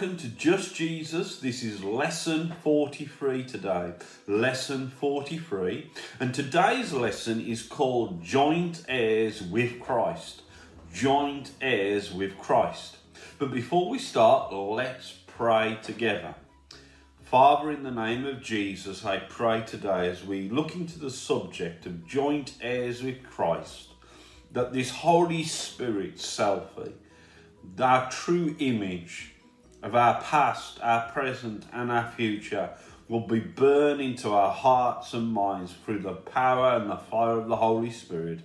Welcome to Just Jesus. This is lesson 43 today. Lesson 43. And today's lesson is called Joint Heirs with Christ. Joint Heirs with Christ. But before we start, let's pray together. Father, in the name of Jesus, I pray today as we look into the subject of joint heirs with Christ, that this Holy Spirit selfie, our true image of our past, our present, and our future will be burned into our hearts and minds through the power and the fire of the Holy Spirit.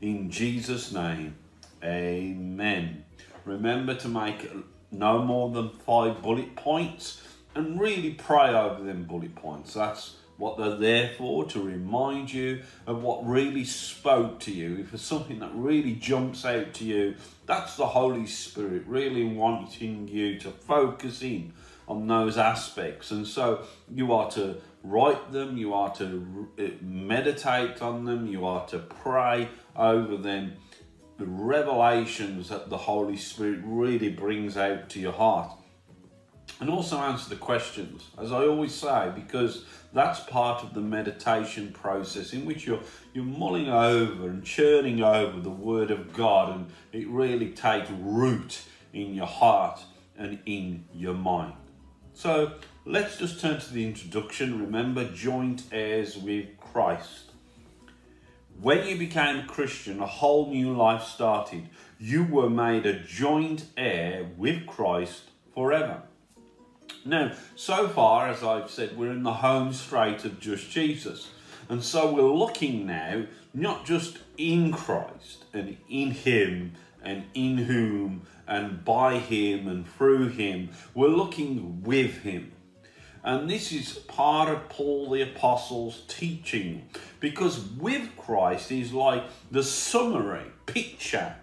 In Jesus' name, amen. Remember to make no more than five bullet points and really pray over them bullet points. That's what they're there for, to remind you of what really spoke to you. If it's something that really jumps out to you, that's the Holy Spirit really wanting you to focus in on those aspects. And so you are to write them, you are to eh, meditate on them, you are to pray over them. The revelations that the Holy Spirit really brings out to your heart and also answer the questions, as I always say, because that's part of the meditation process in which you're you're mulling over and churning over the Word of God, and it really takes root in your heart and in your mind. So let's just turn to the introduction. Remember, joint heirs with Christ. When you became a Christian, a whole new life started. You were made a joint heir with Christ forever. Now, so far, as I've said, we're in the home straight of just Jesus. And so we're looking now not just in Christ and in Him and in whom and by Him and through Him, we're looking with Him. And this is part of Paul the Apostle's teaching because with Christ is like the summary picture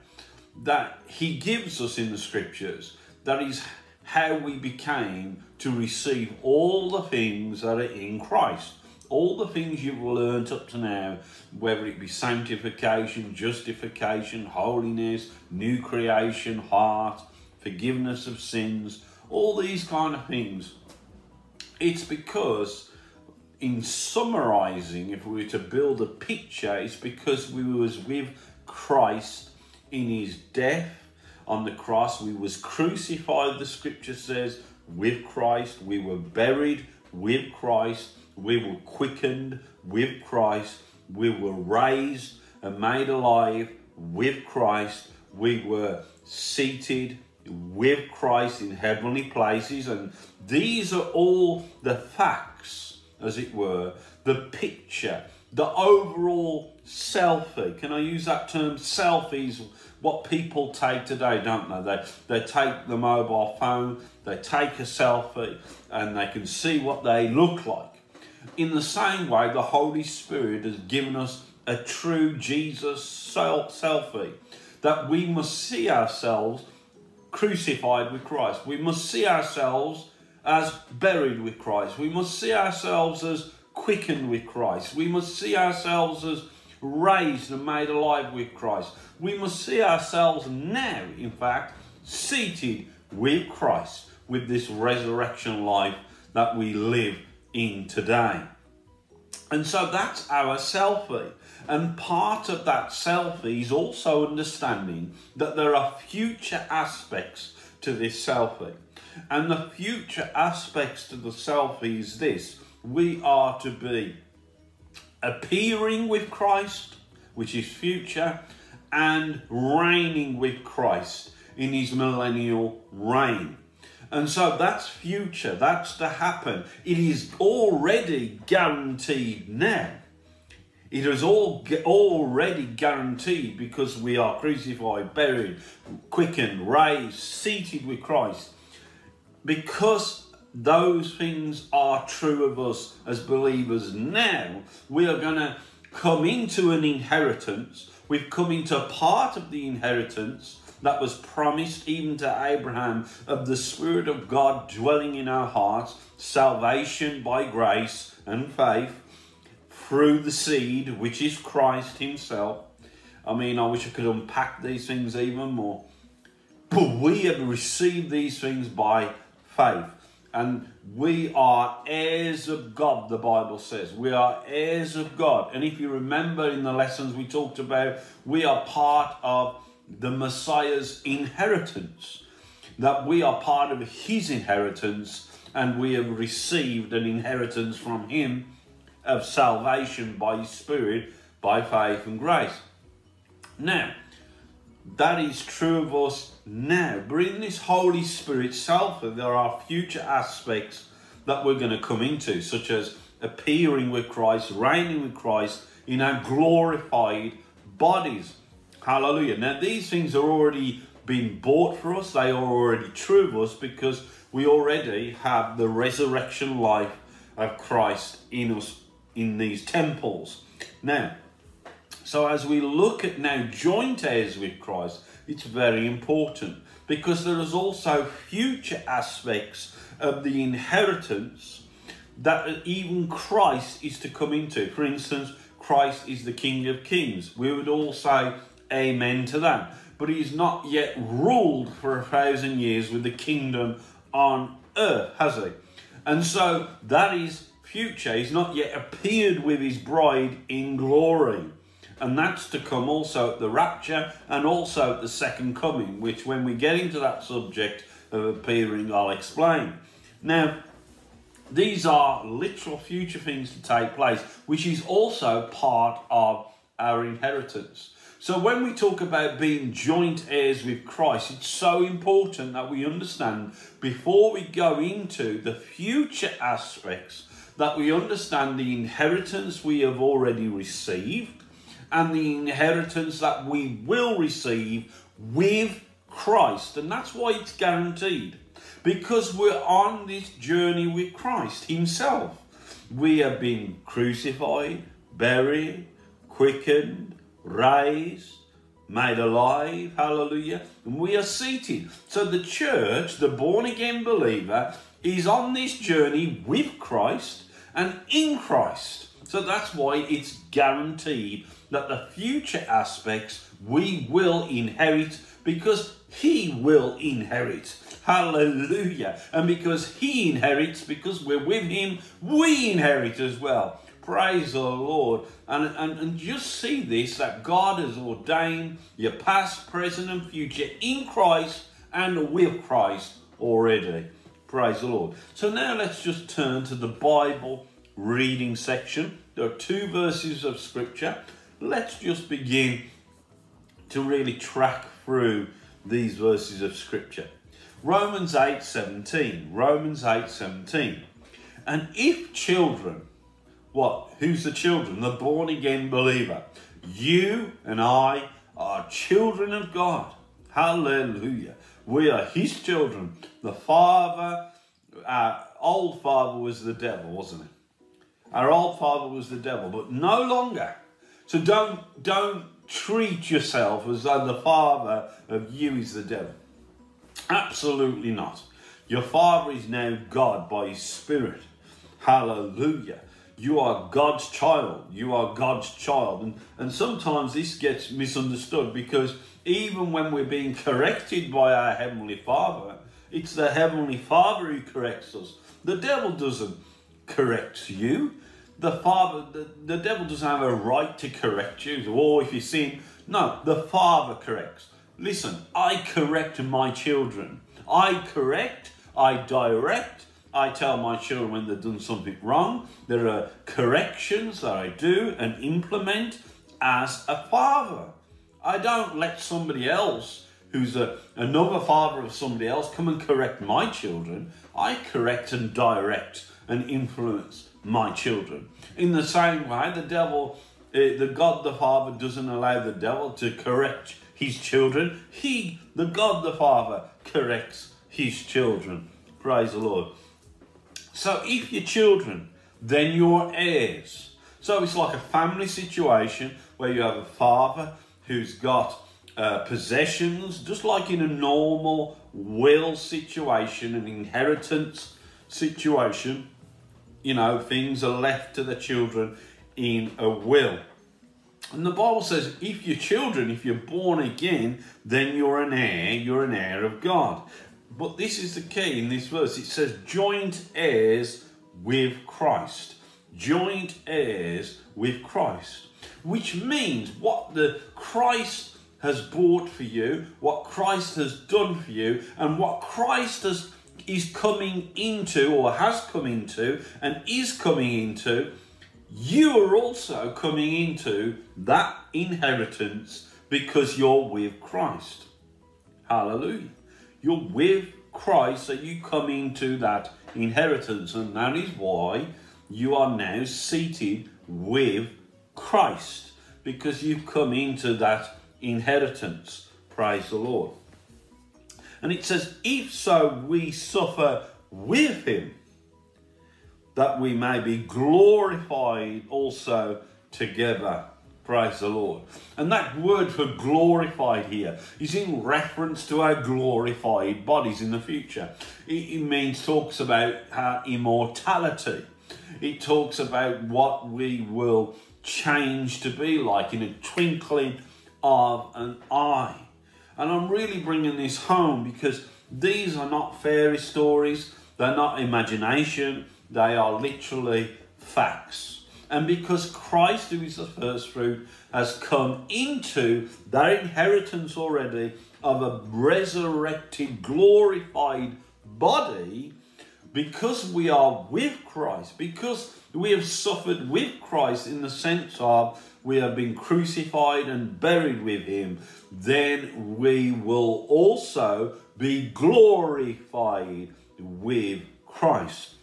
that he gives us in the scriptures that is how we became to receive all the things that are in Christ. All the things you've learnt up to now, whether it be sanctification, justification, holiness, new creation, heart, forgiveness of sins, all these kind of things. It's because in summarizing, if we were to build a picture, it's because we was with Christ in his death, on the cross. We was crucified, the scripture says, with Christ. We were buried with Christ. We were quickened with Christ. We were raised and made alive with Christ. We were seated with Christ in heavenly places. And these are all the facts, as it were, the picture, the overall selfie. Can I use that term? Selfies what people take today, don't they? They, they take the mobile phone, they take a selfie, and they can see what they look like. In the same way, the Holy Spirit has given us a true Jesus selfie that we must see ourselves crucified with Christ. We must see ourselves as buried with Christ. We must see ourselves as quickened with Christ. We must see ourselves as raised and made alive with Christ. We must see ourselves now, in fact, seated with Christ, with this resurrection life that we live in today. And so that's our selfie. And part of that selfie is also understanding that there are future aspects to this selfie. And the future aspects to the selfie is this we are to be appearing with Christ, which is future, and reigning with Christ in his millennial reign. And so that's future, that's to happen. It is already guaranteed now. It is all already guaranteed because we are crucified, buried, quickened, raised, seated with Christ. Because those things are true of us as believers now, we are going to come into an inheritance. We've come into part of the inheritance that was promised even to Abraham of the Spirit of God dwelling in our hearts, salvation by grace and faith through the seed, which is Christ Himself. I mean, I wish I could unpack these things even more. But we have received these things by faith. And we are heirs of God, the Bible says. We are heirs of God. And if you remember in the lessons we talked about, we are part of the Messiah's inheritance. That we are part of his inheritance and we have received an inheritance from him of salvation by his Spirit by faith and grace. Now, that is true of us now. In this Holy Spirit self, and there are future aspects that we're going to come into, such as appearing with Christ, reigning with Christ in our glorified bodies. Hallelujah. Now, these things are already been bought for us, they are already true of us because we already have the resurrection life of Christ in us in these temples. Now, so as we look at now joint heirs with Christ, it's very important because there is also future aspects of the inheritance that even Christ is to come into. For instance, Christ is the King of Kings. We would all say amen to that. But he's not yet ruled for a thousand years with the kingdom on earth, has he? And so that is future. He's not yet appeared with his bride in glory and that's to come also at the rapture and also at the second coming, which when we get into that subject of appearing, I'll explain. Now, these are literal future things to take place, which is also part of our inheritance. So, when we talk about being joint heirs with Christ, it's so important that we understand before we go into the future aspects that we understand the inheritance we have already received and the inheritance that we will receive with Christ. And that's why it's guaranteed. Because we're on this journey with Christ Himself. We have been crucified, buried, quickened, raised, made alive, hallelujah, and we are seated. So the church, the born again believer, is on this journey with Christ and in Christ. So that's why it's guaranteed that the future aspects we will inherit because He will inherit. Hallelujah. And because He inherits, because we're with Him, we inherit as well. Praise the Lord. And, and, and just see this that God has ordained your past, present, and future in Christ and with Christ already. Praise the Lord. So now let's just turn to the Bible reading section. There are two verses of scripture let's just begin to really track through these verses of scripture. Romans 8 17. Romans 8 17. And if children, what? Who's the children? The born again believer. You and I are children of God. Hallelujah. We are his children. The father, our old father was the devil, wasn't it? Our old father was the devil, but no longer. So don't don't treat yourself as though the father of you is the devil. Absolutely not. Your father is now God by his spirit. Hallelujah. You are God's child. You are God's child. And, and sometimes this gets misunderstood because even when we're being corrected by our Heavenly Father, it's the Heavenly Father who corrects us. The devil doesn't correct you the father, the, the devil doesn't have a right to correct you. Or if you sin, no, the father corrects. Listen, I correct my children. I correct, I direct, I tell my children when they've done something wrong. There are corrections that I do and implement as a father. I don't let somebody else who's a, another father of somebody else come and correct my children. I correct and direct and influence my children. In the same way, the devil, uh, the God the Father, doesn't allow the devil to correct his children. He, the God the Father, corrects his children. Praise the Lord. So if you're children, then you're heirs. So it's like a family situation where you have a father who's got uh, possessions, just like in a normal will situation, an inheritance situation you know, things are left to the children in a will. And the Bible says, if you're children, if you're born again, then you're an heir, you're an heir of God. But this is the key in this verse. It says joint heirs with Christ. Joint heirs with Christ. Which means what the Christ has bought for you, what Christ has done for you, and what Christ has is coming into or has come into and is coming into, you are also coming into that inheritance because you're with Christ. Hallelujah. You're with Christ, so you come into that inheritance, and that is why you are now seated with Christ because you've come into that inheritance. Praise the Lord. And it says, If so we suffer with him, that we may be glorified also together. Praise the Lord. And that word for glorified here is in reference to our glorified bodies in the future. It, means, talks about our immortality. It talks about what we will change to be like in a twinkling of an eye. And I'm really bringing this home because these are not fairy stories, they're not imagination, they are literally facts. And because Christ, who is the first fruit, has come into their inheritance already of a resurrected, glorified body, because we are with Christ, because we have suffered with Christ in the sense of we have been crucified and buried with him, then we will also be glorified with Christ.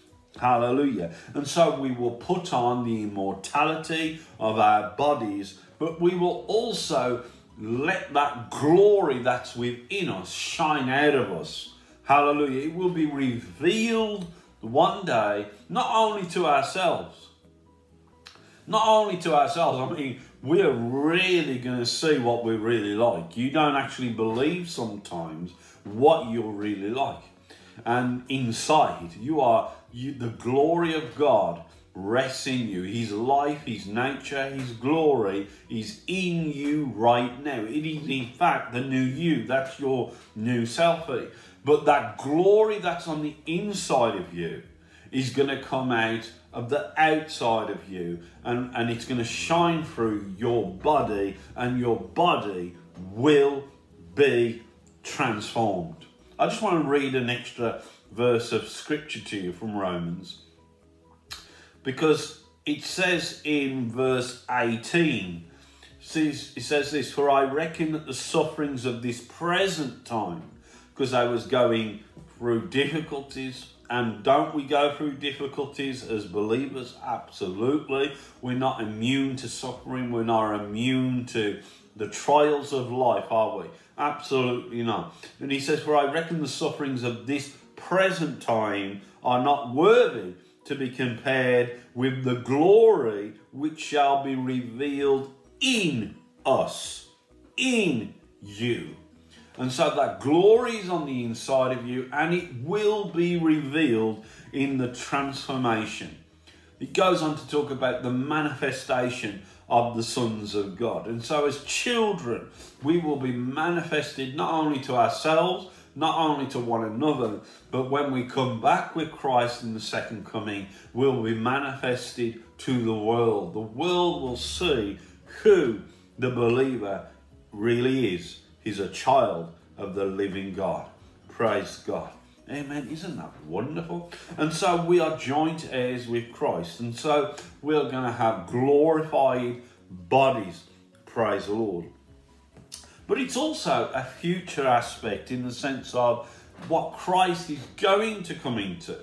Hallelujah. And so we will put on the immortality of our bodies, but we will also let that glory that's within us shine out of us. Hallelujah. It will be revealed one day, not only to ourselves, not only to ourselves, I mean, we're really going to see what we're really like. You don't actually believe sometimes what you're really like. And inside, you are you, the glory of God rests in you. His life, His nature, His glory is in you right now. It is, in fact, the new you. That's your new selfie. But that glory that's on the inside of you is going to come out of the outside of you and, and it's going to shine through your body and your body will be transformed. I just want to read an extra verse of scripture to you from Romans because it says in verse 18 it says this for I reckon that the sufferings of this present time because I was going through difficulties and don't we go through difficulties as believers? Absolutely. We're not immune to suffering. We're not immune to the trials of life, are we? Absolutely not. And he says, For I reckon the sufferings of this present time are not worthy to be compared with the glory which shall be revealed in us, in you. And so that glory is on the inside of you and it will be revealed in the transformation. It goes on to talk about the manifestation of the sons of God. And so, as children, we will be manifested not only to ourselves, not only to one another, but when we come back with Christ in the second coming, we will be manifested to the world. The world will see who the believer really is. He's a child of the living God. Praise God. Amen. Isn't that wonderful? And so we are joint heirs with Christ. And so we're going to have glorified bodies. Praise the Lord. But it's also a future aspect in the sense of what Christ is going to come into.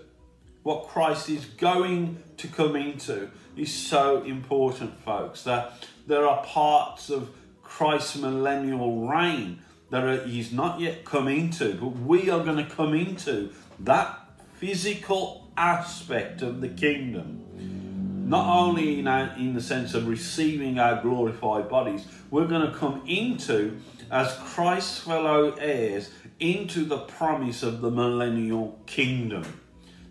What Christ is going to come into is so important, folks. That there are parts of Christ's millennial reign that he's not yet come into, but we are going to come into that physical aspect of the kingdom. Not only in, our, in the sense of receiving our glorified bodies, we're going to come into, as Christ's fellow heirs, into the promise of the millennial kingdom.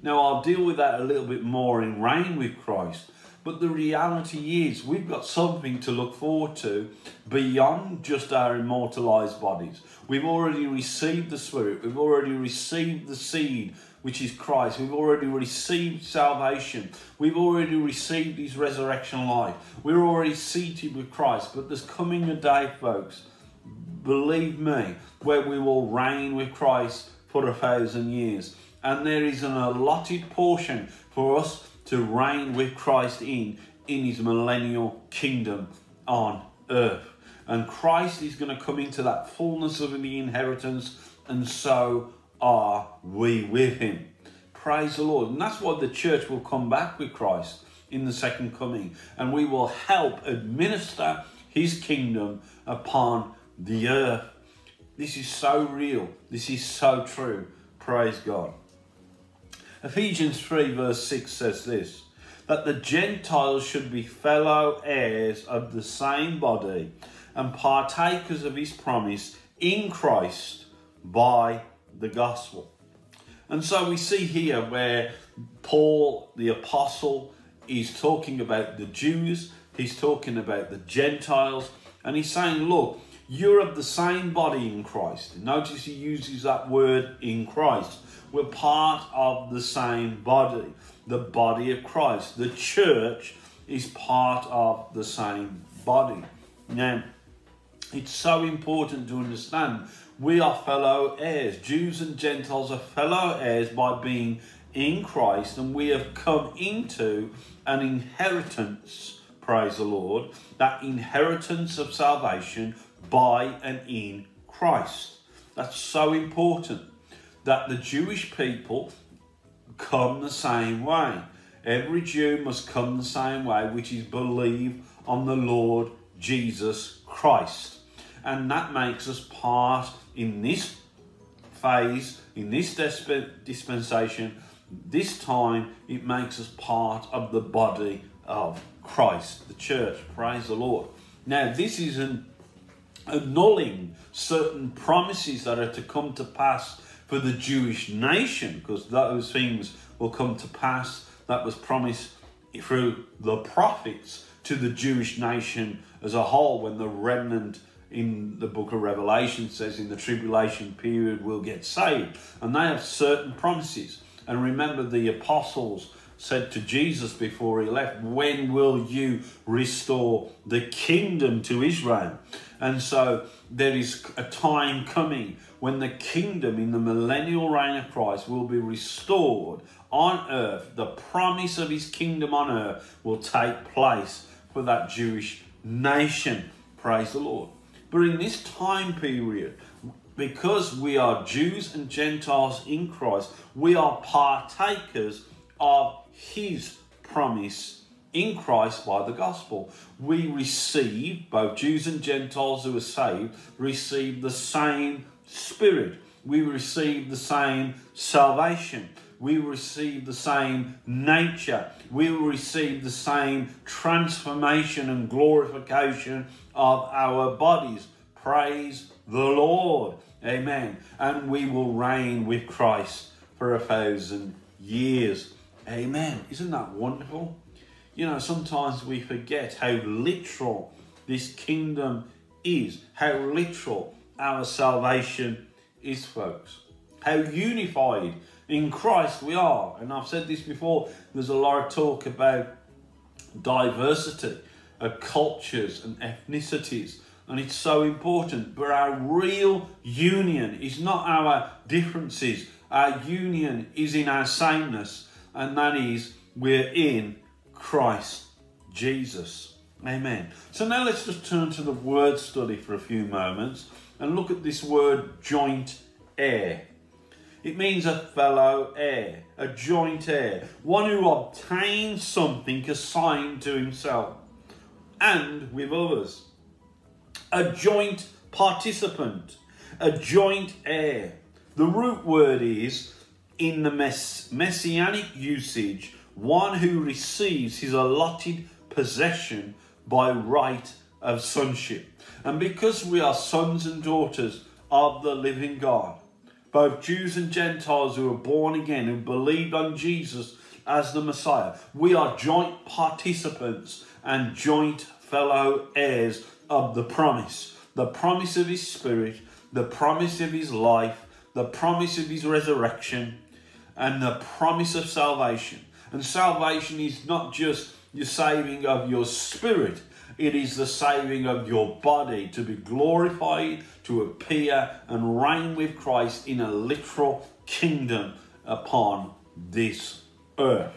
Now, I'll deal with that a little bit more in Reign with Christ. But the reality is, we've got something to look forward to beyond just our immortalized bodies. We've already received the Spirit, we've already received the seed, which is Christ. We've already received salvation, we've already received His resurrection life. We're already seated with Christ. But there's coming a day, folks, believe me, where we will reign with Christ for a thousand years. And there is an allotted portion for us to reign with Christ in in his millennial kingdom on earth. And Christ is going to come into that fullness of the inheritance, and so are we with him. Praise the Lord. And that's why the church will come back with Christ in the second coming, and we will help administer his kingdom upon the earth. This is so real. This is so true. Praise God. Ephesians 3, verse 6 says this that the Gentiles should be fellow heirs of the same body and partakers of his promise in Christ by the gospel. And so we see here where Paul, the apostle, is talking about the Jews, he's talking about the Gentiles, and he's saying, Look, you're of the same body in Christ. Notice he uses that word in Christ. We're part of the same body, the body of Christ. The church is part of the same body. Now, it's so important to understand we are fellow heirs. Jews and Gentiles are fellow heirs by being in Christ, and we have come into an inheritance, praise the Lord, that inheritance of salvation by and in Christ. That's so important that the Jewish people come the same way. Every Jew must come the same way, which is believe on the Lord Jesus Christ. And that makes us part in this phase, in this dispensation, this time, it makes us part of the body of Christ, the church. Praise the Lord. Now, this is an annulling certain promises that are to come to pass for the Jewish nation, because those things will come to pass that was promised through the prophets to the Jewish nation as a whole when the remnant in the book of Revelation says in the tribulation period will get saved. And they have certain promises. And remember, the apostles said to Jesus before he left, When will you restore the kingdom to Israel? And so there is a time coming when the kingdom in the millennial reign of Christ will be restored on earth. The promise of his kingdom on earth will take place for that Jewish nation. Praise the Lord. But in this time period, because we are Jews and Gentiles in Christ, we are partakers of his promise in Christ by the gospel. We receive, both Jews and Gentiles who are saved, receive the same Spirit. We receive the same salvation. We receive the same nature. We will receive the same transformation and glorification of our bodies. Praise the Lord. Amen. And we will reign with Christ for a thousand years. Amen. Isn't that wonderful? You know, sometimes we forget how literal this kingdom is, how literal our salvation is, folks. How unified in Christ we are. And I've said this before, there's a lot of talk about diversity of cultures and ethnicities. And it's so important. But our real union is not our differences. Our union is in our sameness. And that is we're in Christ Jesus. Amen. So now let's just turn to the word study for a few moments and look at this word joint heir. It means a fellow heir, a joint heir, one who obtains something assigned to himself and with others. A joint participant, a joint heir. The root word is, in the mess messianic usage, one who receives his allotted possession by right of sonship. And because we are sons and daughters of the living God, both Jews and Gentiles who are born again, who believed on Jesus as the Messiah. We are joint participants and joint fellow heirs of the promise. The promise of his spirit, the promise of his life, the promise of his resurrection, and the promise of salvation. And salvation is not just the saving of your spirit, it is the saving of your body to be glorified, to appear and reign with Christ in a literal kingdom upon this earth.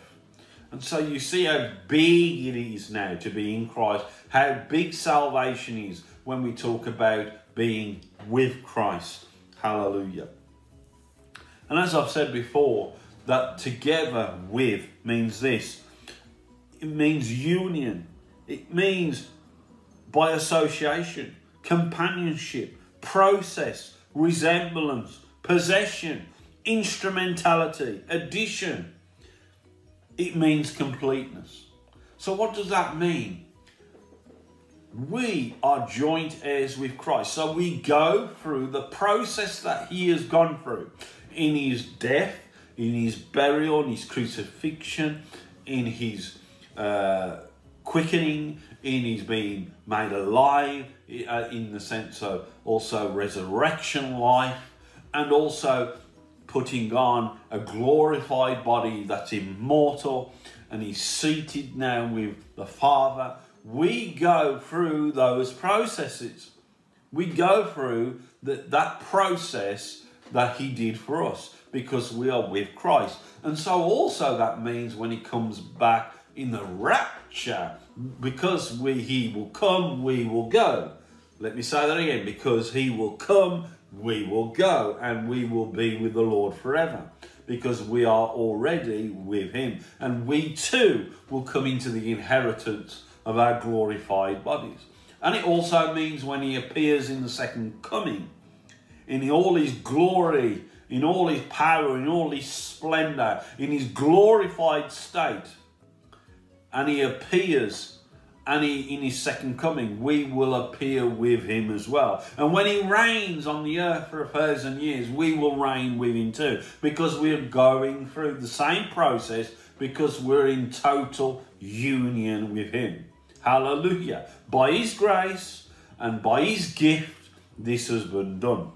And so you see how big it is now to be in Christ, how big salvation is when we talk about being with Christ. Hallelujah. And as I've said before, that together with means this it means union, it means by association, companionship, process, resemblance, possession, instrumentality, addition. It means completeness. So, what does that mean? We are joint heirs with Christ. So, we go through the process that He has gone through in His death, in His burial, in His crucifixion, in His uh, quickening, in His being made alive, uh, in the sense of also resurrection life, and also putting on a glorified body that's immortal and he's seated now with the Father. We go through those processes. We go through the, that process that he did for us because we are with Christ. And so, also, that means when he comes back in the rapture, because we, he will come, we will go. Let me say that again because he will come, we will go and we will be with the Lord forever because we are already with him. And we too will come into the inheritance of our glorified bodies. And it also means when he appears in the second coming, in all his glory, in all his power, in all his splendor, in his glorified state, and he appears and he, in his second coming, we will appear with him as well. And when he reigns on the earth for a thousand years, we will reign with him too, because we're going through the same process because we're in total union with him. Hallelujah. By his grace and by his gift, this has been done.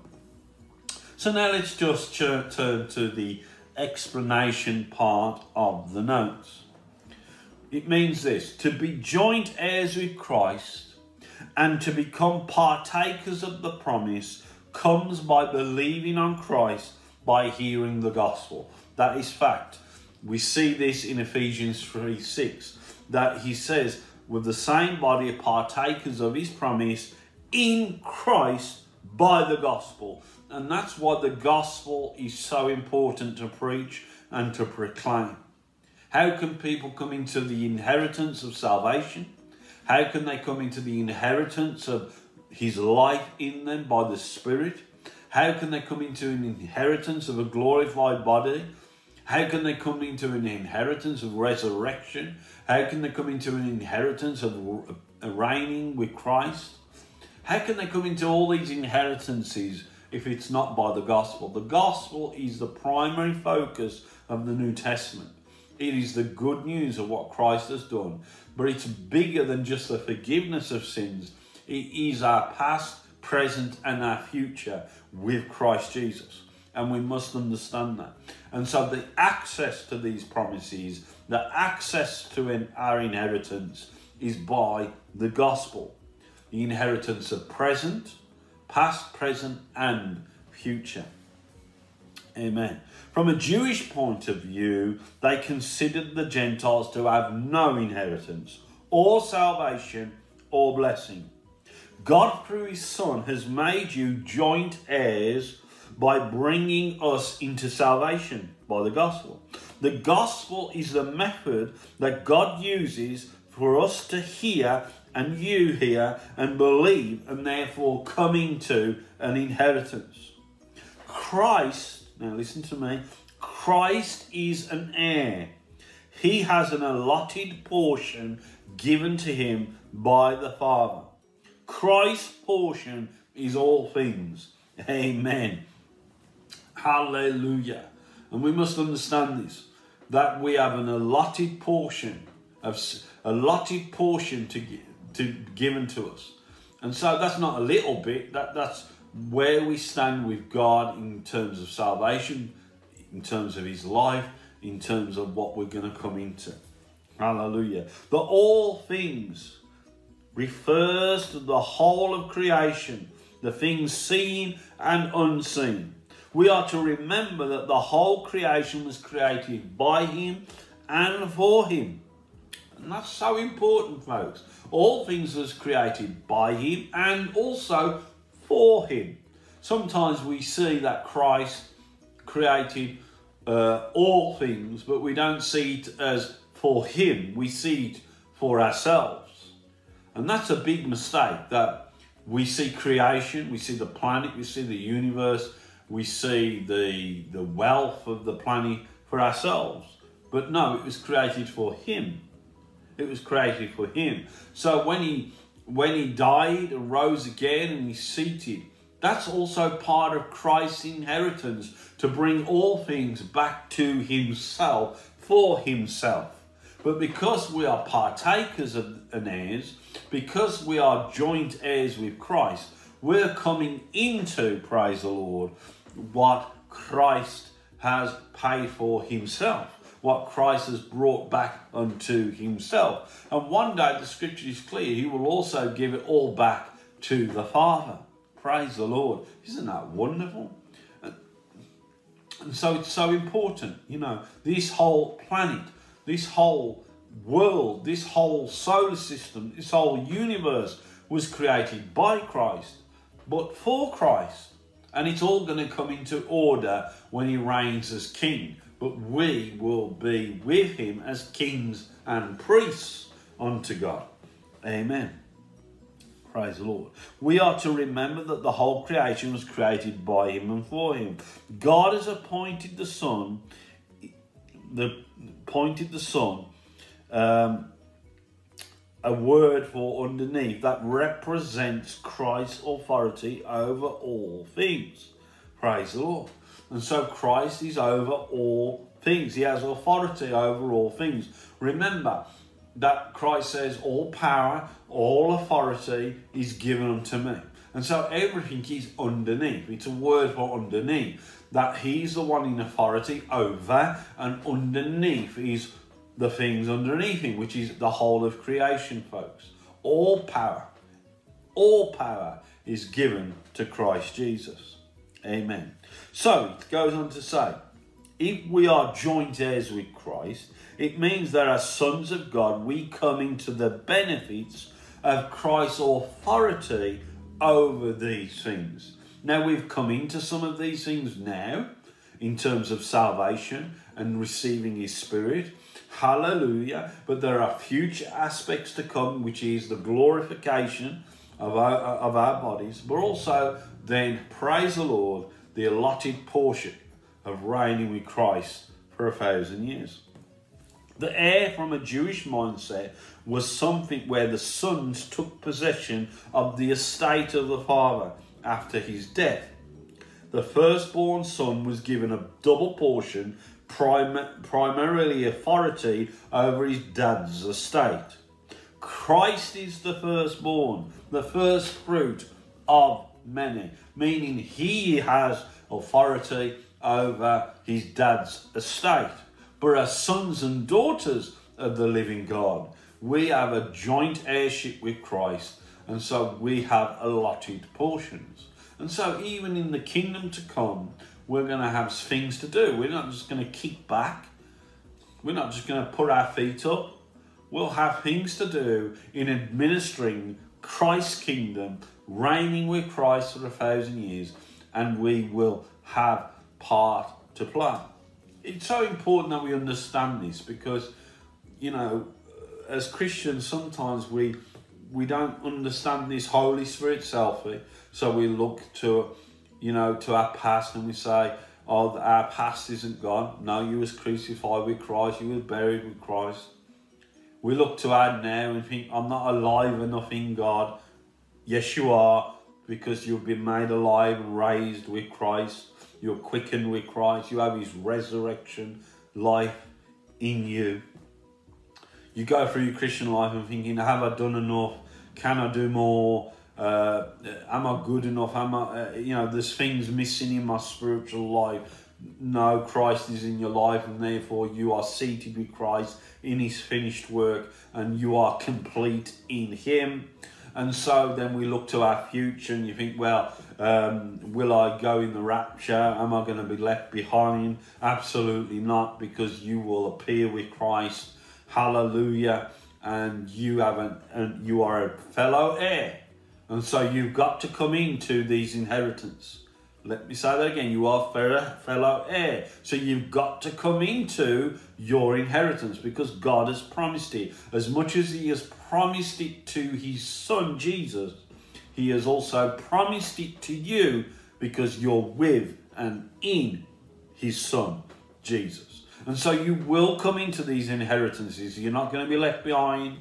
So now let's just turn to the explanation part of the notes. It means this to be joint heirs with Christ and to become partakers of the promise comes by believing on Christ by hearing the gospel. That is fact. We see this in Ephesians 3 6, that he says, with the same body partakers of his promise in Christ by the gospel. And that's why the gospel is so important to preach and to proclaim. How can people come into the inheritance of salvation? How can they come into the inheritance of His life in them by the Spirit? How can they come into an inheritance of a glorified body? How can they come into an inheritance of resurrection? How can they come into an inheritance of reigning with Christ? How can they come into all these inheritances if it's not by the gospel? The gospel is the primary focus of the New Testament. It is the good news of what Christ has done. But it's bigger than just the forgiveness of sins. It is our past, present, and our future with Christ Jesus. And we must understand that. And so the access to these promises, the access to our inheritance is by the gospel. The inheritance of present, past, present, and future. Amen. From a Jewish point of view, they considered the Gentiles to have no inheritance, or salvation, or blessing. God, through His Son, has made you joint heirs by bringing us into salvation by the gospel. The gospel is the method that God uses for us to hear and you hear and believe and therefore come into an inheritance. Christ now, listen to me. Christ is an heir. He has an allotted portion given to him by the Father. Christ's portion is all things. Amen. Hallelujah. And we must understand this. that we have an allotted portion of allotted portion to to given to us, and so that's not a little bit. That that's where we stand with God in terms of salvation, in terms of His life, in terms of what we're going to come into. Hallelujah. The all things refers to the whole of creation, the things seen and unseen. We are to remember that the whole creation was created by Him and for Him. And that's so important, folks. All things was created by Him and also for Him. Sometimes we see that Christ created uh, all things, but we don't see it as for Him. We see it for ourselves. And that's a big mistake that we see creation, we see the planet, we see the universe, we see the, the wealth of the planet for ourselves. But no, it was created for Him. It was created for Him. So when He when He died rose again and He's seated, that's also part of Christ's inheritance to bring all things back to Himself for Himself. But because we are partakers of an heirs, because we are joint heirs with Christ, we're coming into, praise the Lord, what Christ has paid for himself, what Christ has brought back unto himself. And one day the scripture is clear, he will also give it all back to the Father. Praise the Lord. Isn't that wonderful? And so it's so important, you know, this whole planet, this whole world, this whole solar system, this whole universe was created by Christ, but for Christ. And it's all going to come into order when he reigns as king. But we will be with him as kings and priests unto God. Amen. Praise the Lord. We are to remember that the whole creation was created by him and for him. God has appointed the Son, the appointed the Son, um, a word for underneath that represents Christ's authority over all things. Praise the Lord. And so Christ is over all things. He has authority over all things. Remember that Christ says, All power, all authority is given unto me. And so everything is underneath. It's a word for underneath. That he's the one in authority over, and underneath is the things underneath him, which is the whole of creation, folks. All power, all power is given to Christ Jesus. Amen. So it goes on to say, if we are joint heirs with Christ, it means that as sons of God, we come into the benefits of Christ's authority over these things. Now we've come into some of these things now in terms of salvation and receiving his spirit. Hallelujah. But there are future aspects to come, which is the glorification of our, of our bodies, but also then, praise the Lord, the allotted portion of reigning with Christ for a thousand years. The heir from a Jewish mindset was something where the sons took possession of the estate of the father after his death. The firstborn son was given a double portion prim- primarily authority over his dad's estate. Christ is the firstborn, the first fruit of many, meaning he has authority over his dad's estate. But as sons and daughters of the living God, we have a joint heirship with Christ, and so we have allotted portions. And so, even in the kingdom to come, we're going to have things to do. We're not just going to kick back. We're not just going to put our feet up. We'll have things to do in administering Christ's kingdom, reigning with Christ for a thousand years, and we will have part to play. It's so important that we understand this because, you know, as Christians, sometimes we we don't understand this Holy Spirit selfie, so we look to you know, to our past and we say, oh, our past isn't gone. No, you was crucified with Christ, you was buried with Christ. We look to our now and think, I'm not alive enough in God. Yes, you are, because you've been made alive raised with Christ. You're quickened with Christ. You have his resurrection life in you. You go through your Christian life and thinking, have I done enough? Can I do more? Uh, am I good enough? Am I, uh, you know, there's things missing in my spiritual life. No, Christ is in your life, and therefore you are seated with Christ in his finished work, and you are complete in him. And so then we look to our future, and you think, well, um, will I go in the rapture? Am I going to be left behind? Absolutely not, because you will appear with Christ. Hallelujah. And you have an, and you are a fellow heir. And so you've got to come into these inheritance. Let me say that again. You are fellow heir. So you've got to come into your inheritance because God has promised it. As much as He has promised it to His Son Jesus, He has also promised it to you because you're with and in His Son Jesus. And so you will come into these inheritances. You're not going to be left behind.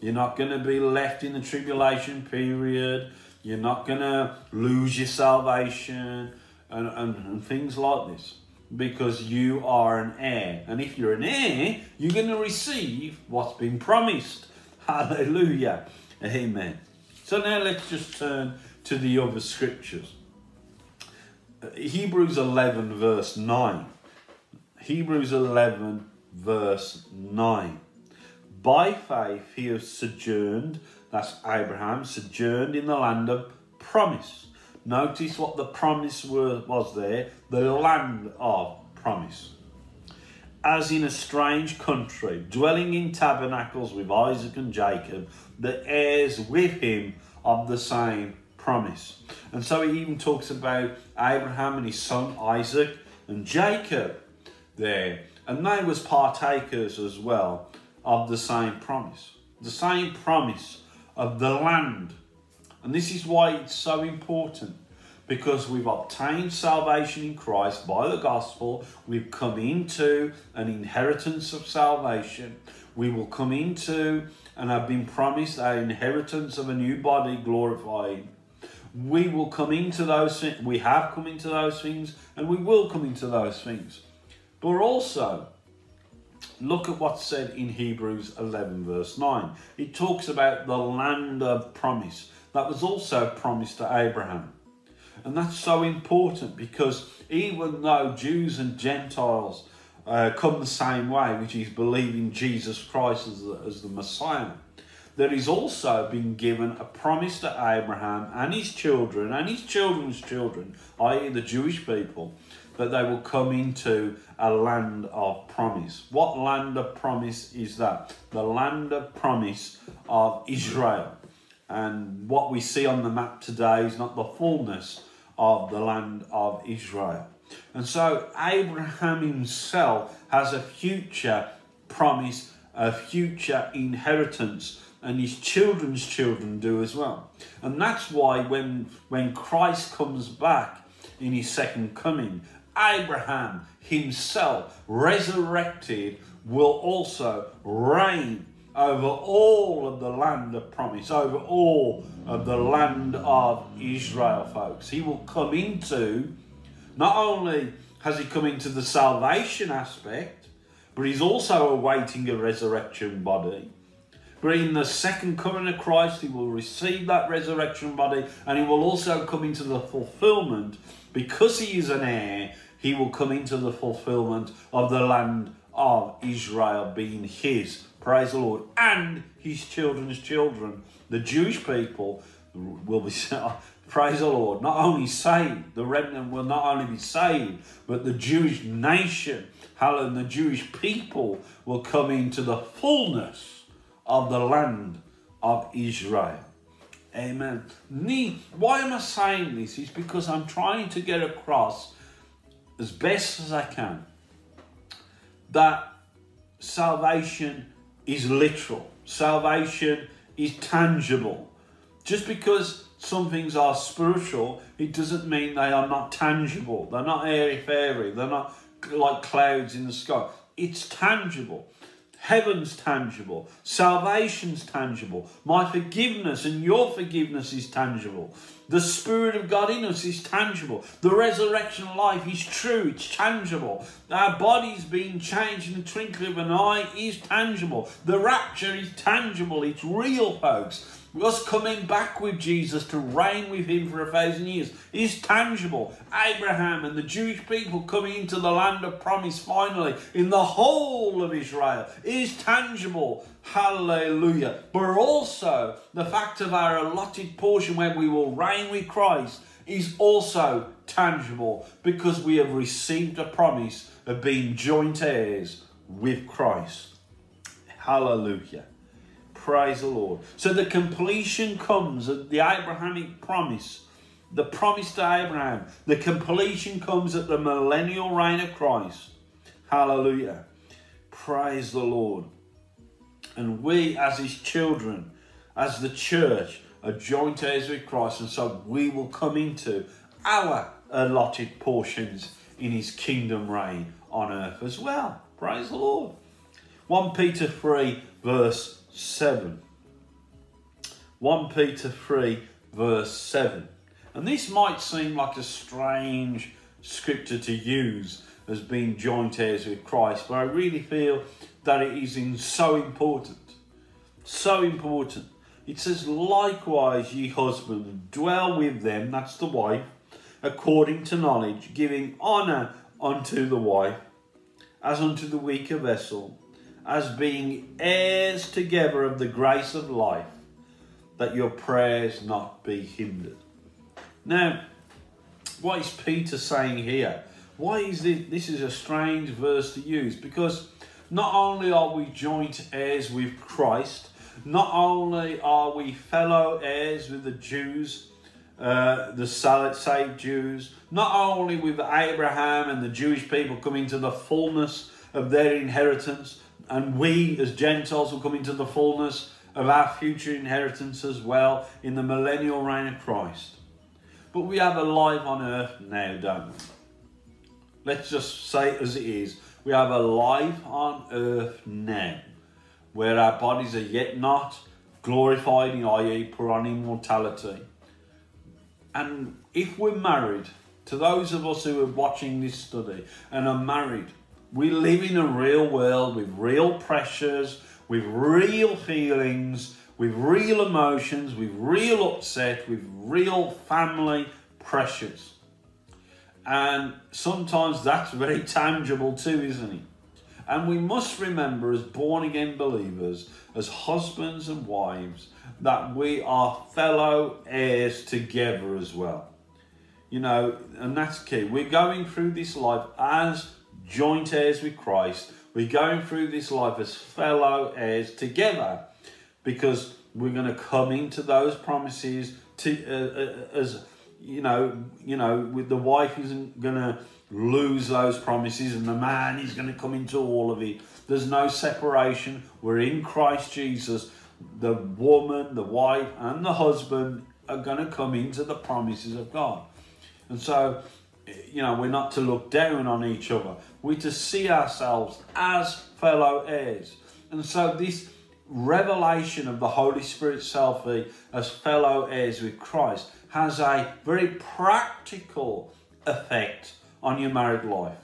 You're not going to be left in the tribulation period. You're not going to lose your salvation and, and, and things like this because you are an heir. And if you're an heir, you're going to receive what's been promised. Hallelujah. Amen. So now let's just turn to the other scriptures. Uh, Hebrews 11, verse 9. Hebrews 11, verse 9. By faith he has sojourned, that's Abraham, sojourned in the land of promise. Notice what the promise was there the land of promise. As in a strange country, dwelling in tabernacles with Isaac and Jacob, the heirs with him of the same promise. And so he even talks about Abraham and his son Isaac and Jacob there. And they was partakers as well of the same promise. The same promise of the land. And this is why it's so important because we've obtained salvation in Christ by the gospel. We've come into an inheritance of salvation. We will come into and have been promised our inheritance of a new body glorified. We will come into those things. We have come into those things and we will come into those things. But also, Look at what's said in Hebrews 11, verse 9. It talks about the land of promise that was also promised to Abraham. And that's so important because even though Jews and Gentiles uh, come the same way, which is believing Jesus Christ as the, as the Messiah, there is also been given a promise to Abraham and his children and his children's children, i.e., the Jewish people, that they will come into a land of promise. What land of promise is that? The land of promise of Israel. And what we see on the map today is not the fullness of the land of Israel. And so Abraham himself has a future promise, a future inheritance, and his children's children do as well. And that's why when, when Christ comes back in his second coming Abraham himself, resurrected, will also reign over all of the land of promise, over all of the land of Israel, folks. He will come into, not only has he come into the salvation aspect, but he's also awaiting a resurrection body. But in the second coming of Christ, he will receive that resurrection body and he will also come into the fulfillment because he is an heir he will come into the fulfillment of the land of Israel being his. Praise the Lord. And his children's children. The Jewish people will be, praise the Lord, not only saved, the remnant will not only be saved, but the Jewish nation, hallelujah, the Jewish people will come into the fullness of the land of Israel. Amen. Why am I saying this? Is because I'm trying to get across as best as I can that salvation is literal, salvation is tangible. Just because some things are spiritual, it doesn't mean they are not tangible. They're not airy fairy, they're not like clouds in the sky. It's tangible. Heaven's tangible. Salvation's tangible. My forgiveness and your forgiveness is tangible. The Spirit of God in us is tangible. The resurrection life is true, it's tangible. Our bodies being changed in the twinkling of an eye is tangible. The rapture is tangible, it's real, folks. Us coming back with Jesus to reign with him for a thousand years is tangible. Abraham and the Jewish people coming into the land of promise finally in the whole of Israel is tangible. Hallelujah. But also the fact of our allotted portion where we will reign with Christ is also tangible because we have received a promise of being joint heirs with Christ. Hallelujah. Praise the Lord. So the completion comes of the Abrahamic promise, the promise to Abraham. The completion comes at the millennial reign of Christ. Hallelujah. Praise the Lord. And we, as his children, as the church, are joint heirs with Christ, and so we will come into our allotted portions in his kingdom reign on earth as well. Praise the Lord. 1 Peter 3, verse 7. 1 Peter 3, verse 7. And this might seem like a strange scripture to use as being joint heirs with Christ, but I really feel that it is in so important. So important. It says, Likewise, ye husbands, dwell with them, that's the wife, according to knowledge, giving honour unto the wife, as unto the weaker vessel as being heirs together of the grace of life, that your prayers not be hindered. Now, what is Peter saying here? Why is this, this is a strange verse to use? Because not only are we joint heirs with Christ, not only are we fellow heirs with the Jews, uh, the saved Jews, not only with Abraham and the Jewish people coming to the fullness of their inheritance, and we as Gentiles will come into the fullness of our future inheritance as well in the millennial reign of Christ. But we have a life on earth now, don't we? Let's just say as it is. We have a life on earth now where our bodies are yet not glorified, i.e., put on immortality. And if we're married, to those of us who are watching this study and are married, we live in a real world with real pressures, with real feelings, with real emotions, with real upset, with real family pressures. And sometimes that's very tangible too, isn't it? And we must remember, as born again believers, as husbands and wives, that we are fellow heirs together as well. You know, and that's key. We're going through this life as joint heirs with Christ. We're going through this life as fellow heirs together because we're going to come into those promises to uh, uh, as you know, you know, with the wife isn't going to lose those promises and the man is going to come into all of it. There's no separation. We're in Christ Jesus. The woman, the wife, and the husband are going to come into the promises of God. And so you know, we're not to look down on each other. We're to see ourselves as fellow heirs. And so this revelation of the Holy Spirit selfie as fellow heirs with Christ has a very practical effect on your married life.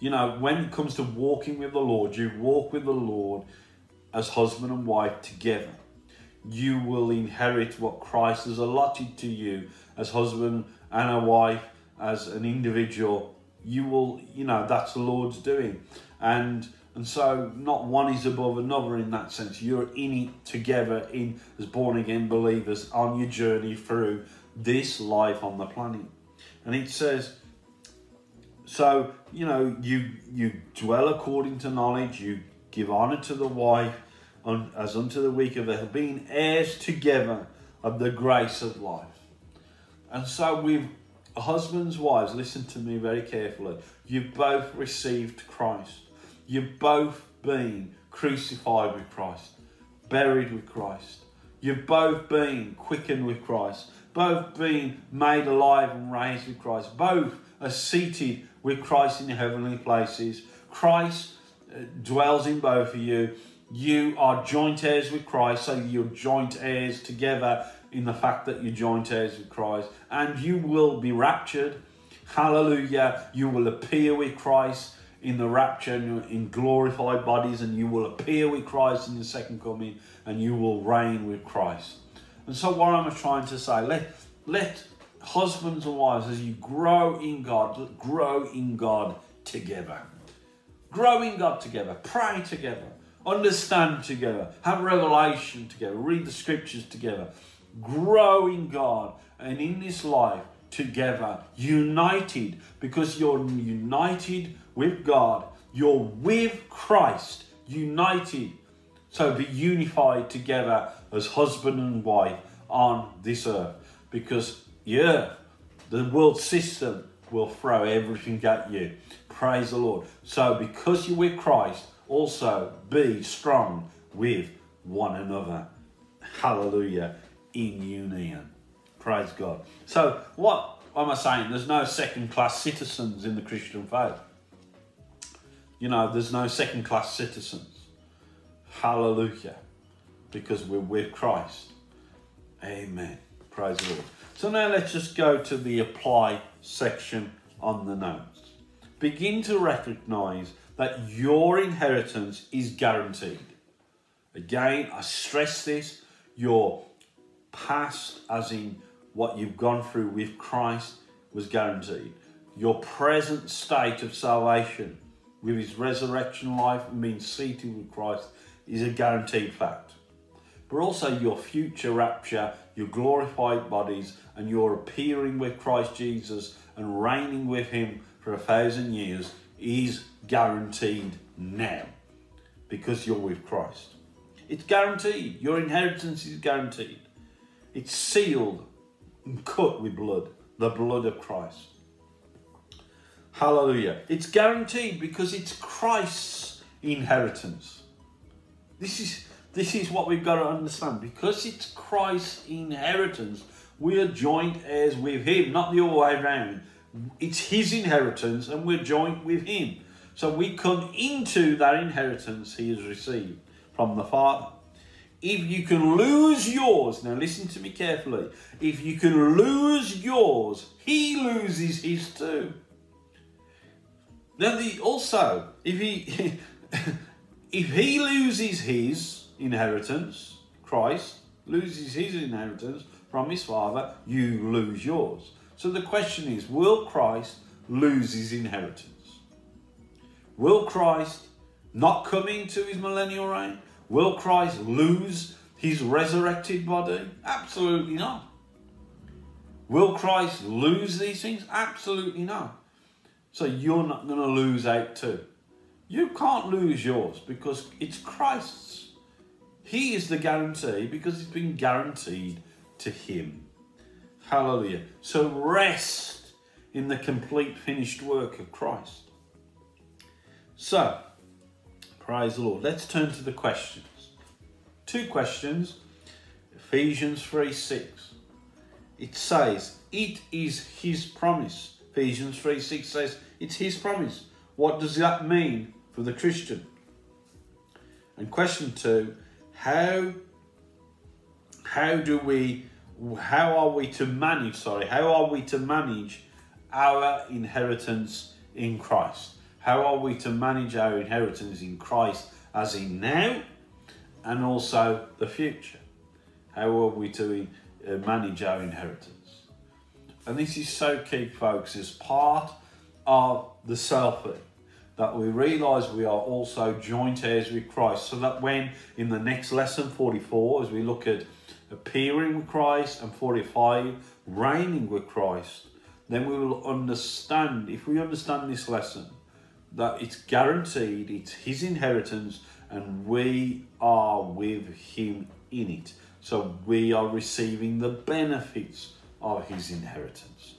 You know, when it comes to walking with the Lord, you walk with the Lord as husband and wife together. You will inherit what Christ has allotted to you as husband and a wife as an individual, you will, you know, that's the Lord's doing. And and so not one is above another in that sense. You're in it together in as born again believers on your journey through this life on the planet. And it says, so you know, you you dwell according to knowledge, you give honour to the wife, and as unto the weaker, they being heirs together of the grace of life. And so we've Husbands, wives, listen to me very carefully. You've both received Christ. You've both been crucified with Christ, buried with Christ. You've both been quickened with Christ, both been made alive and raised with Christ. Both are seated with Christ in the heavenly places. Christ uh, dwells in both of you. You are joint heirs with Christ, so you're joint heirs together in the fact that you're joint heirs with Christ, and you will be raptured. Hallelujah. You will appear with Christ in the rapture in glorified bodies, and you will appear with Christ in the second coming, and you will reign with Christ. And so, what I'm trying to say, let, let husbands and wives, as you grow in God, grow in God together. Grow in God together. Pray together. Understand together. Have revelation together. Read the scriptures together. Grow in God and in this life together, united, because you're united with God. You're with Christ, united. So be unified together as husband and wife on this earth. Because, yeah, the world system will throw everything at you. Praise the Lord. So, because you're with Christ, also be strong with one another. Hallelujah. In union. Praise God. So, what am I saying? There's no second class citizens in the Christian faith. You know, there's no second class citizens. Hallelujah. Because we're with Christ. Amen. Praise the Lord. So now let's just go to the apply section on the notes. Begin to recognize that your inheritance is guaranteed. Again, I stress this your past, as in what you've gone through with Christ, was guaranteed. Your present state of salvation with his resurrection life and being seated with Christ is a guaranteed fact. But also your future rapture, your glorified bodies, and your appearing with Christ Jesus and reigning with him for a thousand years is guaranteed now because you're with Christ. It's guaranteed. Your inheritance is guaranteed. It's sealed and cut with blood, the blood of Christ. Hallelujah. It's guaranteed because it's Christ's inheritance. This is this is what we've got to understand. Because it's Christ's inheritance, we are joint heirs with him, not the other way around. It's his inheritance and we're joint with him. So we come into that inheritance he has received from the Father. If you can lose yours, now listen to me carefully. If you can lose yours, he loses his too. Now, the, also, if he if he loses his inheritance, Christ loses his inheritance from his father, you lose yours. So the question is, will Christ lose his inheritance? Will Christ not come into his millennial reign? Will Christ lose his resurrected body? Absolutely not. Will Christ lose these things? Absolutely not. So you're not going to lose out too. You can't lose yours because it's Christ's. He is the guarantee because it's been guaranteed to him. Hallelujah. So rest in the complete finished work of Christ. So, praise the Lord. Let's turn to the questions. Two questions. Ephesians 3 6. It says, It is His promise. Ephesians 3 6 says, It's His promise. What does that mean for the Christian? And question two, how how do we how are we to manage sorry how are we to manage our inheritance in christ how are we to manage our inheritance in christ as in now and also the future? How are we to uh, manage our inheritance? And this is so key folks as part of the selfie that we realize we are also joint heirs with christ so that when in the next lesson 44 as we look at appearing with Christ, and 45, reigning with Christ, then we will understand, if we understand this lesson, that it's guaranteed, it's his inheritance, and we are with him in it. So we are receiving the benefits of his inheritance.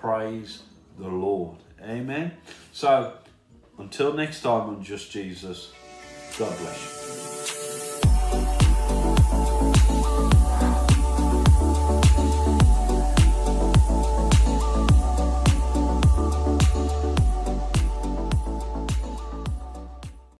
Praise the Lord. Amen. So until next time on Just Jesus, God bless you.